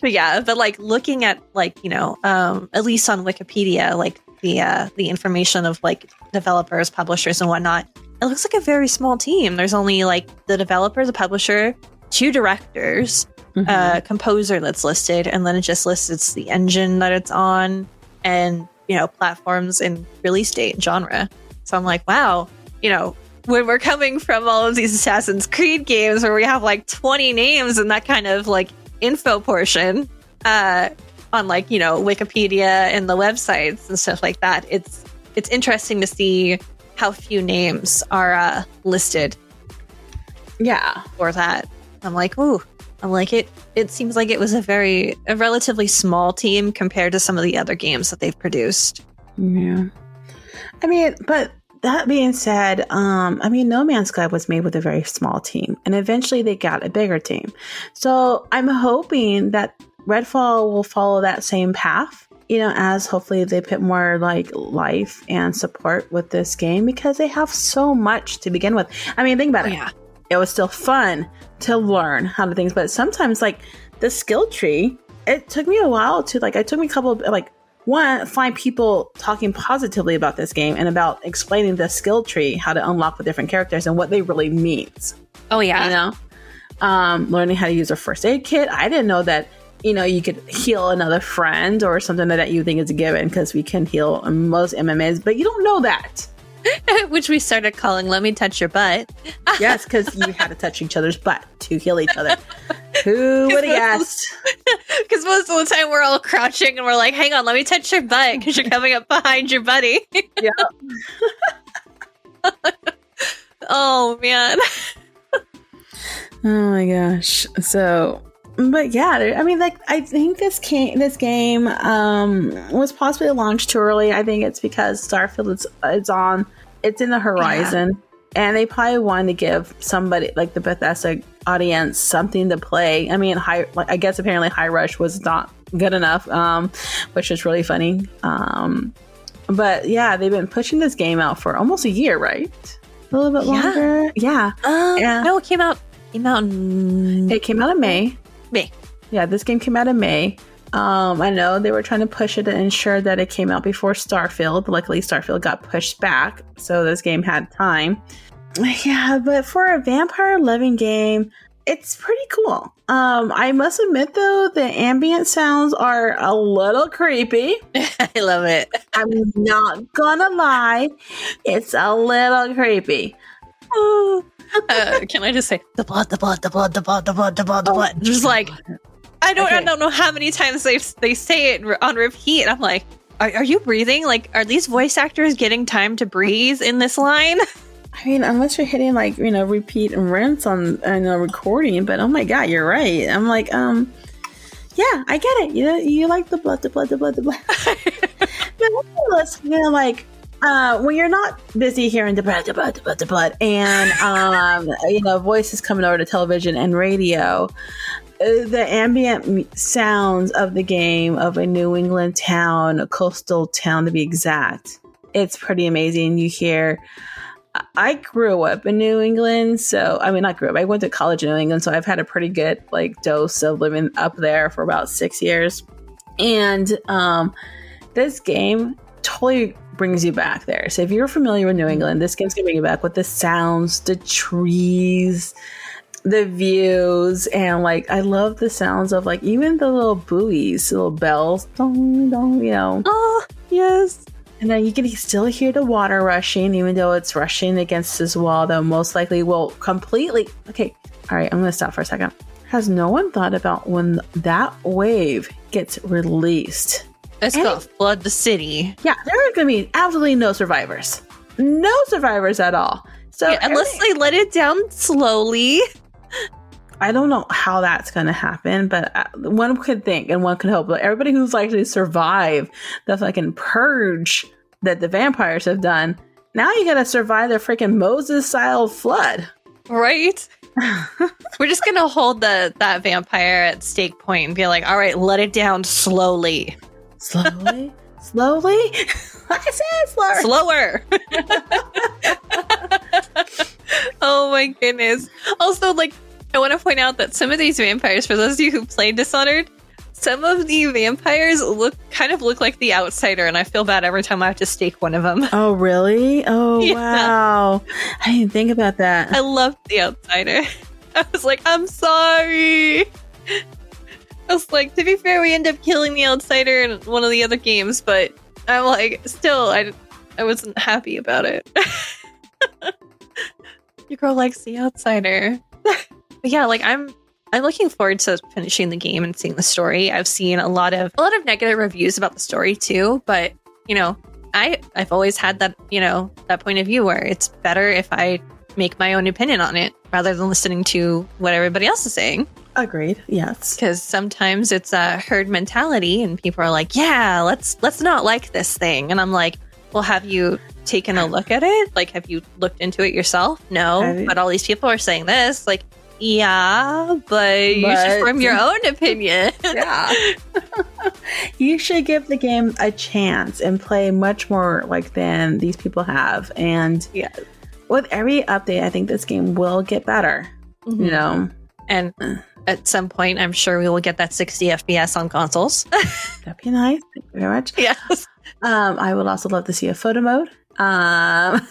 But yeah, but like looking at like, you know, um, at least on Wikipedia, like the uh the information of like developers, publishers and whatnot, it looks like a very small team. There's only like the developer, the publisher, two directors, mm-hmm. uh composer that's listed, and then it just lists it's the engine that it's on and you know, platforms and release date and genre. So I'm like, wow, you know, when we're coming from all of these Assassin's Creed games where we have like 20 names and that kind of like info portion uh, on like, you know, Wikipedia and the websites and stuff like that, it's it's interesting to see how few names are uh, listed. Yeah. For that. I'm like, ooh, I'm like it it seems like it was a very a relatively small team compared to some of the other games that they've produced. Yeah. I mean, but that being said, um, I mean, No Man's Sky was made with a very small team, and eventually they got a bigger team. So I'm hoping that Redfall will follow that same path. You know, as hopefully they put more like life and support with this game because they have so much to begin with. I mean, think about it. Yeah. It was still fun to learn how to things, but sometimes like the skill tree, it took me a while to like. I took me a couple of like one find people talking positively about this game and about explaining the skill tree how to unlock the different characters and what they really means. Oh yeah. You know? Um, learning how to use a first aid kit. I didn't know that you know you could heal another friend or something that you think is a given because we can heal most mmas but you don't know that *laughs* Which we started calling Let Me Touch Your Butt. *laughs* yes, because you had to touch each other's butt to heal each other. Who *laughs* would have guessed? Because most of the time we're all crouching and we're like, hang on, let me touch your butt because you're coming up behind your buddy. yeah. oh, man. oh my gosh. So but yeah, I mean, like I think this came, this game um, was possibly launched too early. I think it's because Starfield is it's on, it's in the horizon, yeah. and they probably wanted to give somebody like the Bethesda audience something to play. I mean, high, like I guess apparently High Rush was not good enough, um, which is really funny. Um, but yeah, they've been pushing this game out for almost a year, right? A little bit longer. Yeah. Yeah. Uh, yeah. No, it came out. Came out. In... It came out in May. May. Yeah, this game came out in May. Um, I know they were trying to push it and ensure that it came out before Starfield. Luckily, Starfield got pushed back, so this game had time. *sighs* Yeah, but for a vampire loving game, it's pretty cool. Um, I must admit though, the ambient sounds are a little creepy. *laughs* I love it. I'm not gonna lie, it's a little creepy. *sighs* *sighs* *laughs* Uh, can I just say the blood, the blood, the blood, the blood, the blood, the blood, the blood? Just like I don't, I don't know how many times they they say it on repeat. I'm like, are, are you breathing? Like, are these voice actors getting time to breathe in this line? *laughs* I mean, unless you're hitting like you know repeat and rinse on on a recording, but oh my god, you're right. I'm like, um, yeah, I get it. You know, you like the blood, the blood, the blood, the blood. *laughs* but you know, like uh, when you're not busy hearing the blood, the blood, the blood, the blood, and um, *laughs* you know, voices coming over to television and radio. uh, The ambient sounds of the game of a New England town, a coastal town to be exact, it's pretty amazing. You hear I grew up in New England, so I mean, not grew up. I went to college in New England, so I've had a pretty good like dose of living up there for about six years. And um, this game totally brings you back there. So if you're familiar with New England, this game's gonna bring you back with the sounds, the trees, the views, and like I love the sounds of like even the little buoys, little bells, dong, dong, you know. Oh, yes. And then you can still hear the water rushing, even though it's rushing against this wall that most likely will completely. Okay, all right, I'm going to stop for a second. Has no one thought about when that wave gets released? It's And- gonna flood the city. Yeah, there are going to be absolutely no survivors. No survivors at all. So, Yeah, unless they let it down slowly. I don't know how that's going to happen, but uh, one could think and one could hope that everybody who's likely to survive the fucking purge that the vampires have done, now you got to survive the freaking Moses style flood. Right? *laughs* We're just gonna hold the that vampire at stake point and be like, all right, let it down slowly. Slowly, slowly. *laughs* I said slower. Slower. *laughs* oh my goodness. Also, like, I want to point out that some of these vampires, for those of you who played Dishonored, some of the vampires look kind of look like the outsider, and I feel bad every time I have to stake one of them. oh, really? Oh, *laughs* Yeah. wow. I didn't think about that. I loved the outsider. I was like, I'm sorry. Was like, to be fair, we end up killing the outsider in one of the other games, but I'm like, still, I, I wasn't happy about it. *laughs* Your girl likes the outsider. *laughs* but yeah, like I'm, I'm looking forward to finishing the game and seeing the story. I've seen a lot of a lot of negative reviews about the story too, but you know, I I've always had that you know that point of view where it's better if I make my own opinion on it rather than listening to what everybody else is saying Agreed. Yes. because sometimes it's a herd mentality and people are like yeah let's let's not like this thing and i'm like well have you taken a look at it like have you looked into it yourself no you- but all these people are saying this like yeah but, you should form your own *laughs* opinion Yeah. *laughs* *laughs* you should give the game a chance and play much more like than these people have. And yeah with every update, I think this game will get better. Mm-hmm. You know, and at some point i'm sure we will get that 60 fps on consoles *laughs* that'd be nice. Thank you very much. yes Um, I would also love to see a photo mode. Um,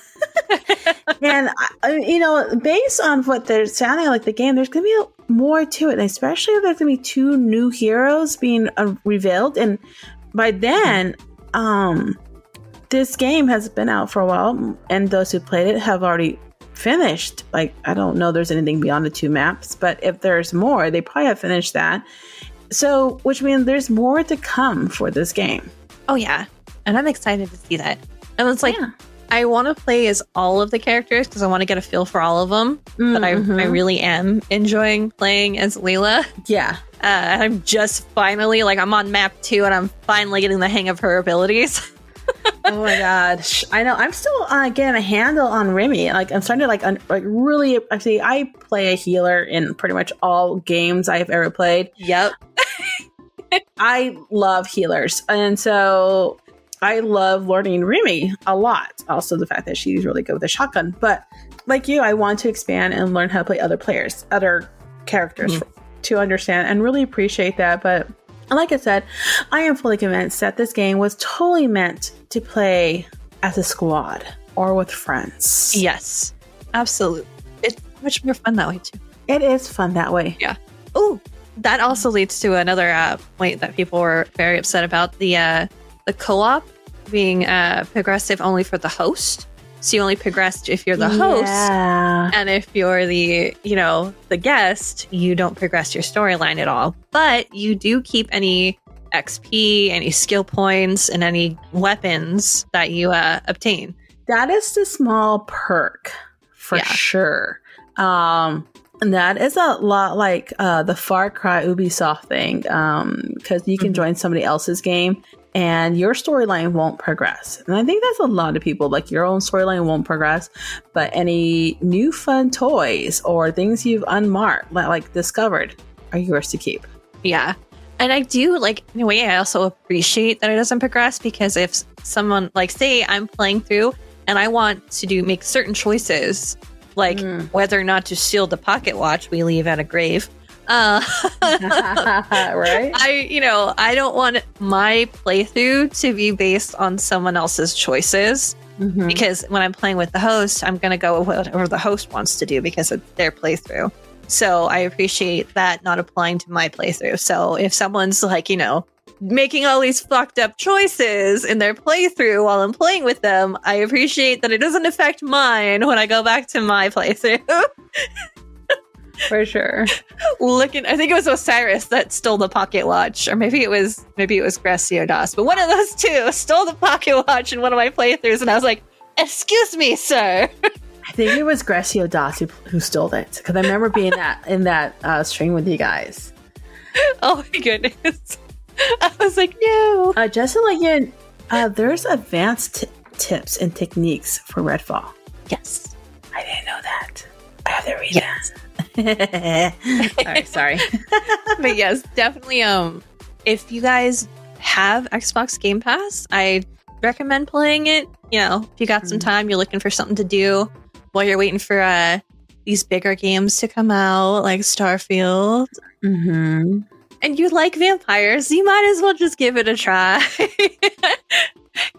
*laughs* and I- you know, based on what they're sounding like the game, there's going to be more to it, and especially if there's going to be two new heroes being uh, revealed. And by then, um, this game has been out for a while, and those who played it have already finished. Like, I don't know, there's anything beyond the two maps, but if there's more, they probably have finished that. So, which means there's more to come for this game. oh yeah and i'm excited to see that and it's like Yeah. I want to play as all of the characters because I want to get a feel for all of them. But I, I Mhm. really am enjoying playing as Layla. yeah. Uh, I'm just finally like I'm on map two and I'm finally getting the hang of her abilities. *laughs* oh my god, I know. I'm still uh, getting a handle on Remi. Like I'm starting to like un- like really. Actually, I play a healer in pretty much all games I've ever played. yep. *laughs* I love healers, and so I love learning Remi a lot. Also, the fact that she's really good with a shotgun. But like you, I want to expand and learn how to play other players, other characters to understand and really appreciate that. But like I said, I am fully convinced that this game was totally meant to play as a squad or with friends. Yes. Absolutely. It's much more fun that way too. It is fun that way. Yeah. Oh, that also leads to another uh, point that people were very upset about the uh, the co-op being uh, progressive only for the host. So you only progress if you're the host, Yeah. and if you're the you know the guest, you don't progress your storyline at all. But you do keep any XP, any skill points, and any weapons that you uh, obtain. That is the small perk for Yeah. sure. Um, and that is a lot like uh, the Far Cry Ubisoft thing because you can Mhm. join somebody else's game and your storyline won't progress. And I think that's a lot of people like your own storyline won't progress, but any new fun toys or things you've unmarked, like, like discovered, are yours to keep. Yeah. And I do like in a way I also appreciate that it doesn't progress because if someone like say I'm playing through and I want to do make certain choices like Mm. whether or not to steal the pocket watch we leave at a grave. Uh *laughs* right? I you know, I don't want my playthrough to be based on someone else's choices Mhm. because when I'm playing with the host, I'm going to go with whatever the host wants to do because it's their playthrough. So I appreciate that not applying to my playthrough. So if someone's like, you know, making all these fucked up choices in their playthrough while I'm playing with them, I appreciate that it doesn't affect mine when I go back to my playthrough. *laughs* For sure. Looking, I think it was Osiris that stole the pocket watch, or maybe it was maybe it was Gracio Grestiodoss, but one of those two stole the pocket watch in one of my playthroughs, and I was like, "Excuse me, sir." *laughs* I think it was Gracio Das who, who stole it because I remember being that in that uh, stream with you guys. Oh my goodness. *laughs* I was like, no. Uh, just to let you, uh, there's advanced t- tips and techniques for Redfall. Yes. I didn't know that. I have to read Yes. *laughs* sorry, sorry. *laughs* but yes, definitely um if you guys have Xbox Game Pass, I recommend playing it. You know, if you got some Mhm. time, you're looking for something to do while you're waiting for uh these bigger games to come out like Starfield. Mm-hmm. and you like vampires, you might as well just give it a try. *laughs*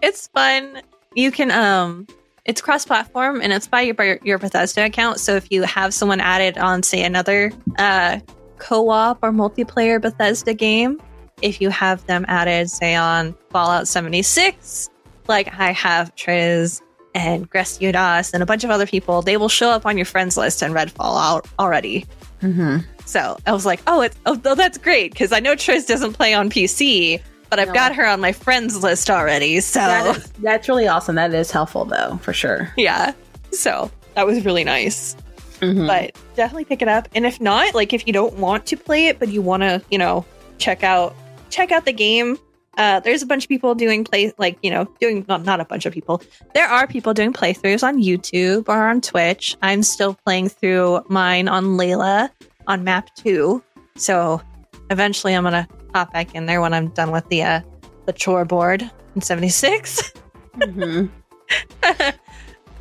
it's fun. You can um it's cross-platform and it's by your your Bethesda account. So if you have someone added on say another uh co-op or multiplayer Bethesda game, if you have them added say on Fallout 76, like I have Triz and Grestiodoss and a bunch of other people, they will show up on your friends list in Redfall out already. Mm-hmm. So I was like, oh, it's oh, oh that's great because I know Triz doesn't play on PC, but I've No. got her on my friends list already. So That is, *laughs* that's really awesome. That is helpful, though, for sure. yeah, so that was really nice. Mhm. But definitely pick it up, and if not, like if you don't want to play it, but you want to, you know, check out check out the game. Uh, there's a bunch of people doing play like you know doing not not a bunch of people. There are people doing playthroughs on YouTube or on Twitch. I'm still playing through mine on Layla on map two. So eventually I'm gonna hop back in there when I'm done with the uh, the chore board in 76. Mm-hmm.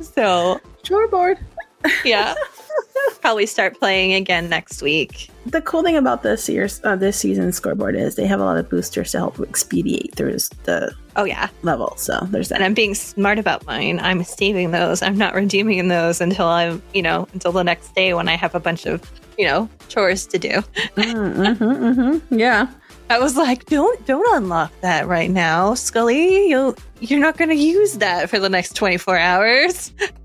*laughs* so Chore board. yeah, *laughs* *laughs* probably start playing again next week. The cool thing about this year's uh, this season's scoreboard is they have a lot of boosters to help expedite through the Oh yeah, level. So there's that. and I'm being smart about mine. I'm saving those. I'm not redeeming those until I'm, you know, until the next day when I have a bunch of, you know, chores to do. *laughs* mm-hmm, mm-hmm. Yeah. I was like, don't don't unlock that right now, Skullie. You'll you're not going to use that for the next 24 hours. *laughs*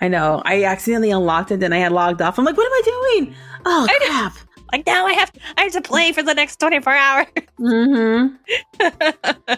I know. I accidentally unlocked it, then I had logged off. I'm like, what am I doing? Oh I know. crap. Like now I have I have to play for the next 24 hours. Mm-hmm.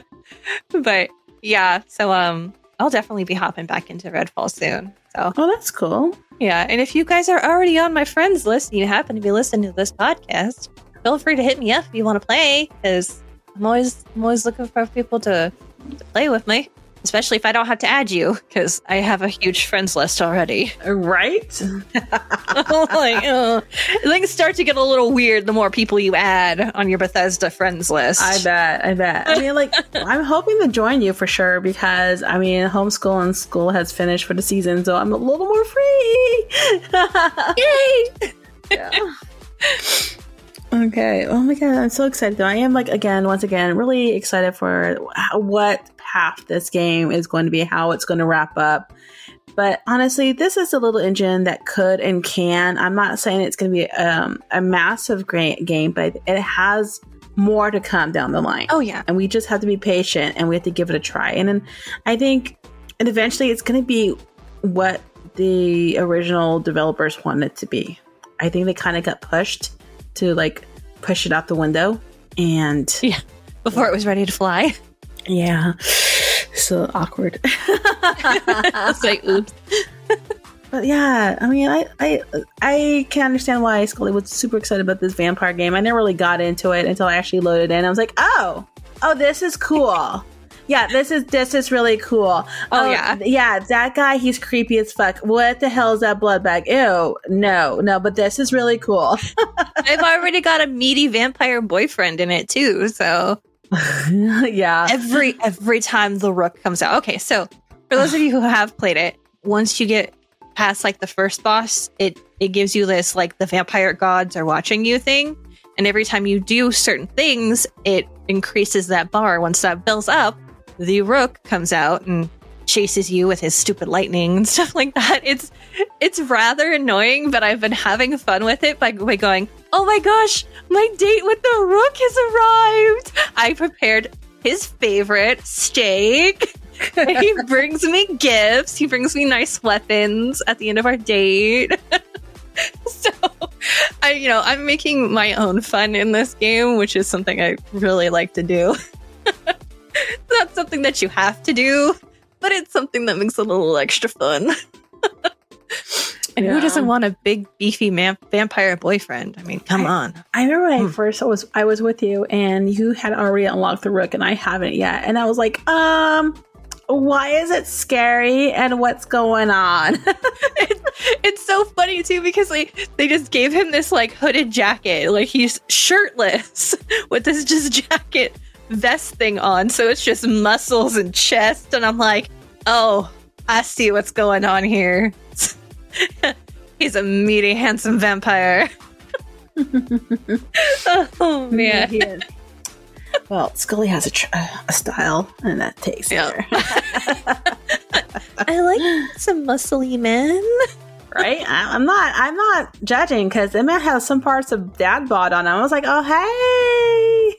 *laughs* but yeah, so um I'll definitely be hopping back into Redfall soon. So Oh, that's cool. yeah, and if you guys are already on my friends list and you happen to be listening to this podcast, feel free to hit me up if you want to play because I'm always I'm always looking for people to, to play with me, especially if I don't have to add you because I have a huge friends list already. Right? *laughs* like, uh, things start to get a little weird the more people you add on your Bethesda friends list. I bet. I bet. I mean, like, *laughs* I'm hoping to join you for sure because, I mean, homeschool and school has finished for the season, so I'm a little more free. *laughs* Yay! yeah. Okay. Oh my god, I'm so excited. Though I am like again, once again, really excited for what path this game is going to be, how it's going to wrap up, But honestly, this is a little engine that could and can. I'm not saying it's going to be um, a massive great game, but it has more to come down the line. Oh yeah. And we just have to be patient and we have to give it a try. And then I think and eventually it's going to be what the original developers wanted it to be. I think they kind of got pushed to like push it out the window and Yeah. Before it was ready to fly. *laughs* yeah. So awkward. *laughs* it's like oops. But yeah, I mean, I, I I can understand why Skullie was super excited about this vampire game. I never really got into it until I actually loaded in. I was like, oh, oh, this is cool. yeah, this is this is really cool. Oh, oh yeah. yeah. That guy, he's creepy as fuck. What the hell is that blood bag? Ew, no, no. But this is really cool. *laughs* I've already got a meaty vampire boyfriend in it too, so *laughs* yeah, every every time the rook comes out. Okay, so for those of you who have played it, once you get past like the first boss, it it gives you this like the vampire gods are watching you thing, and every time you do certain things, it increases that bar. Once that builds up, the rook comes out and chases you with his stupid lightning and *laughs* stuff like that. It's it's rather annoying, but I've been having fun with it by, by going, "Oh my gosh, my date with the rook has arrived." I prepared his favorite steak. *laughs* he brings me gifts. He brings me nice weapons at the end of our date. *laughs* so, I you know, I'm making my own fun in this game, which is something I really like to do. *laughs* Not something that you have to do, but it's something that makes it a little extra fun. And Yeah. who doesn't want a big beefy man- vampire boyfriend? I mean, come on. I remember when I Hmm. first was I was with you and you had already unlocked the rook and I haven't yet. And I was like, um, why is it scary and what's going on? *laughs* It's so funny too because like they just gave him this like hooded jacket, like he's shirtless *laughs* with this just jacket vest thing on, so it's just muscles and chest, and I'm like, oh, I see what's going on here. *laughs* he's a meaty, handsome vampire. *laughs* oh man, He is. Well, Skullie has a, tr- uh, a style, and that takes Yeah. there, *laughs* I like some muscly men. right? I, I'm not. I'm not judging because Emma has some parts of dad bod on. him. I was like, oh hey,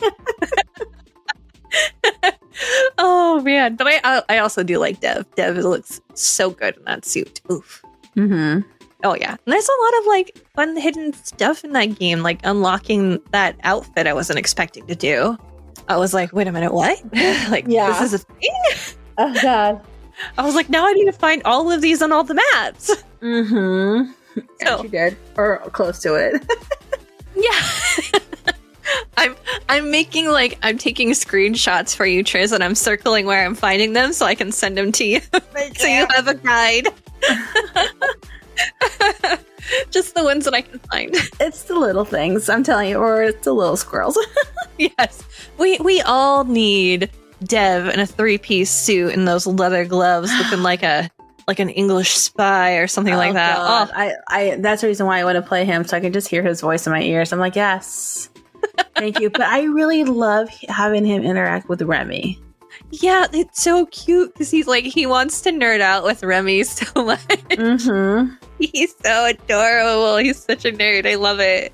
Oh man, but I I- I also do like Dev. Dev looks so good in that suit. Oof. Mm-hmm. Oh yeah, and there's a lot of like fun hidden stuff in that game, like unlocking that outfit I wasn't expecting to do. I was like, wait a minute, what? *laughs* like Yeah. this is a thing? oh god, *laughs* I was like, now I need to find all of these on all the maps. *laughs* mm-hmm. Yeah, So- she did, or close to it. Yeah. I'm I'm making like I'm taking screenshots for you, Triz, and I'm circling where I'm finding them so I can send them to you. so you have a guide. *laughs* Just the ones that I can find. *laughs* It's the little things, I'm telling you, or it's the little squirrels. *laughs* yes. We we all need Dev in a three piece suit and those leather gloves looking like a *gasps* like an English spy or something like Oh, that. God. Oh, I, I that's the reason why I want to play him so I can just hear his voice in my ears. I'm like, yes, thank you. But I really love having him interact with Remi. Yeah, it's so cute because he's like he wants to nerd out with Remi *laughs* so much. Mm-hmm. He's so adorable. He's such a nerd. I love it.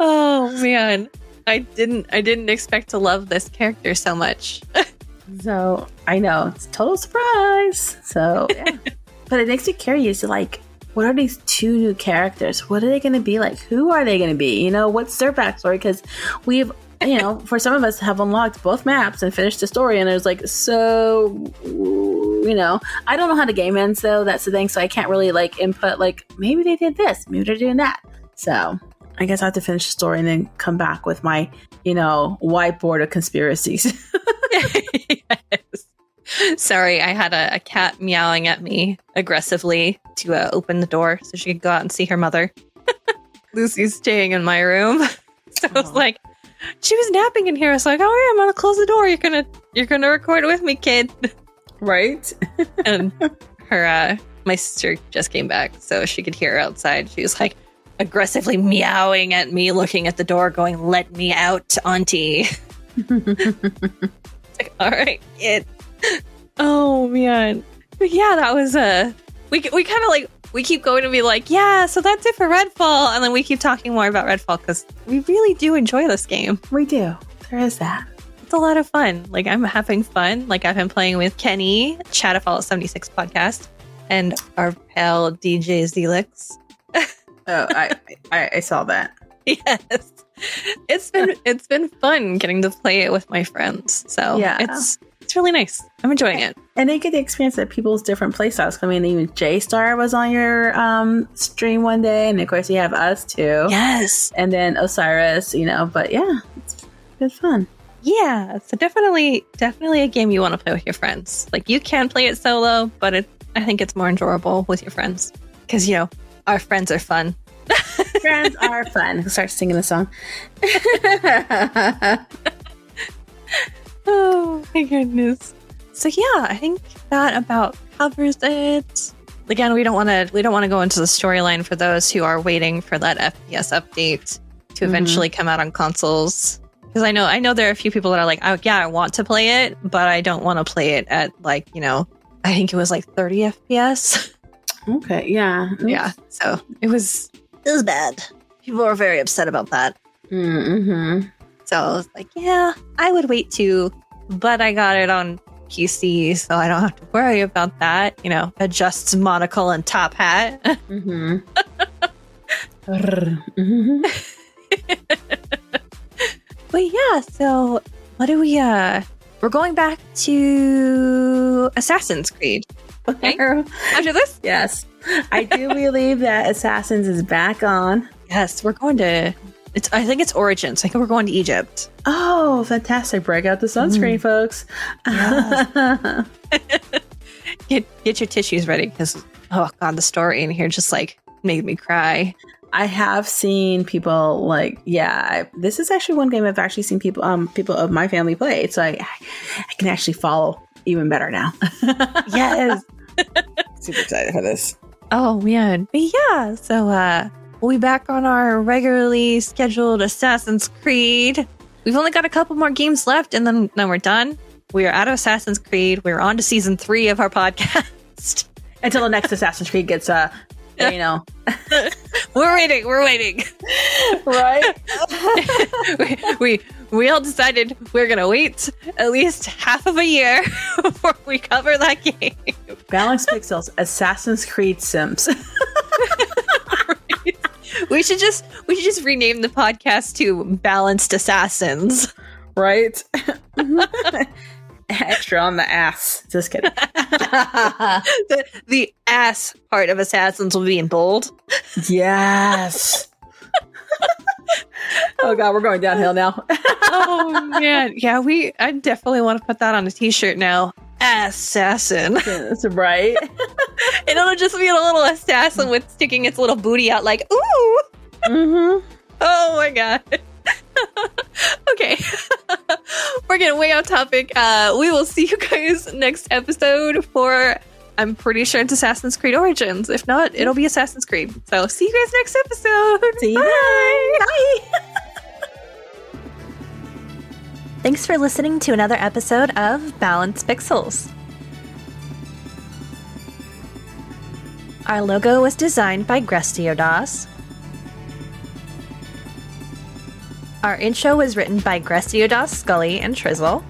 Oh man. I didn't I didn't expect to love this character so much. *laughs* So I know it's a total surprise. So, yeah. *laughs* but it makes me curious. Like, what are these two new characters? What are they going to be like? Who are they going to be? You know, what's their backstory? Because we've, you know, for some of us have unlocked both maps and finished the story, and there's like so, you know, I don't know how the game ends though. That's the thing. So I can't really like input. Like, maybe they did this. Maybe they're doing that. So. I guess I have to finish the story and then come back with my, you know, whiteboard of conspiracies. yes. *laughs* *laughs* Sorry, I had a, a cat meowing at me aggressively to uh, open the door so she could go out and see her mother. *laughs* Lucy's staying in my room, so I was like, she was napping in here. I was like, "Oh yeah, I'm gonna close the door. You're gonna you're gonna record with me, kid." *laughs* right? *laughs* and her uh my sister just came back so she could hear her outside she was like aggressively meowing at me looking at the door going let me out auntie *laughs* like all right kid oh man But yeah, that was Uh, we we kind of like we keep going to be like, yeah, so that's it for Redfall, and then we keep talking more about Redfall because we really do enjoy this game. We do. There is that. It's a lot of fun. Like I'm having fun. Like I've been playing with Kenny, Chatafall 76 podcast, and our pal DJ Zelix. *laughs* Oh, I, I I saw that. yes. It's been it's been fun getting to play it with my friends. So Yeah. it's it's really nice. I'm enjoying it. And they get to experience that people's different playstyles. I mean, even J Star was on your um, stream one day, and of course you have us too. Yes. And then Osiris, you know. But yeah, it's been fun. Yeah. So definitely definitely a game you want to play with your friends. Like you can play it solo, but it I think it's more enjoyable with your friends. Because you know, our friends are fun. Friends are fun. *laughs* Start singing the song. *laughs* *laughs* Oh my goodness. So yeah, I think that about covers it. Again, we don't want to we don't want to go into the storyline for those who are waiting for that FPS update to eventually come out on consoles. Because I know I know there are a few people that are like, oh yeah, I want to play it, but I don't want to play it at like you know, I think it was like 30 FPS. *laughs* Okay. Yeah. yeah, so it was it was bad. People were very upset about that. Mm-hmm. So I was like, yeah, I would wait too, but I got it on PC, so I don't have to worry about that. You know, adjusts monocle and top hat. Mm-hmm. *laughs* mm-hmm. but yeah, so what do we uh we're going back to Assassin's Creed. Okay. After this? yes, I do believe that Assassins is back on. Yes, we're going to it's I think it's Origins. I think we're going to Egypt. Oh, fantastic! Break out the sunscreen, folks. *laughs* Get get your tissues ready because oh god, the story in here just like made me cry. I have seen people like, yeah, this is actually one game I've actually seen people, um, people of my family play. So I, I can actually follow even better now. *laughs* Yes. Super excited for this. Oh man. But yeah, so uh we'll be back on our regularly scheduled Assassin's Creed. We've only got a couple more games left and then then we're done. We are out of Assassin's Creed. We're on to season three of our podcast. *laughs* Until the next Assassin's Creed gets, uh, you know, *laughs* we're waiting, we're waiting. right? we, *laughs* we we all decided we're gonna wait at least half of a year before we cover that game. Balanced Pixels, Assassin's Creed Sims. We should just we should just rename the podcast to Balanced Assassins. right? Mm-hmm. *laughs* Extra on the ass. Just kidding. *laughs* The, the ass part of Assassins will be in bold. yes. *laughs* oh god, we're going downhill now. Oh man, yeah, we I definitely want to put that on a t-shirt now. Assassin. That's right. *laughs* And it'll just be a little assassin with sticking its little booty out like, ooh. Mm-hmm. Oh my god. *laughs* okay. *laughs* We're getting way off topic. Uh we will see you guys next episode for I'm pretty sure it's Assassin's Creed Origins. If not, it'll be Assassin's Creed. So see you guys next episode. See you Bye. Bye. Thanks for listening to another episode of Balanced Pixels. Our logo was designed by Grestiodoss. Our intro was written by Grestiodoss, Skullie, and Trizzle.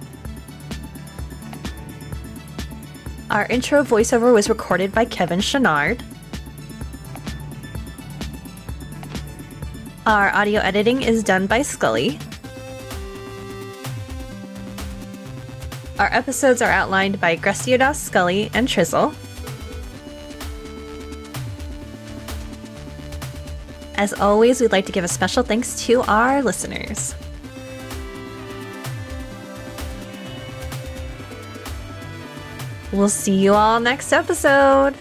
Our intro voiceover was recorded by Kevin Chenard. Our audio editing is done by Skullie. Our episodes are outlined by Grestiodoss, Skullie, and Trizzle. As always, we'd like to give a special thanks to our listeners. We'll see you all next episode.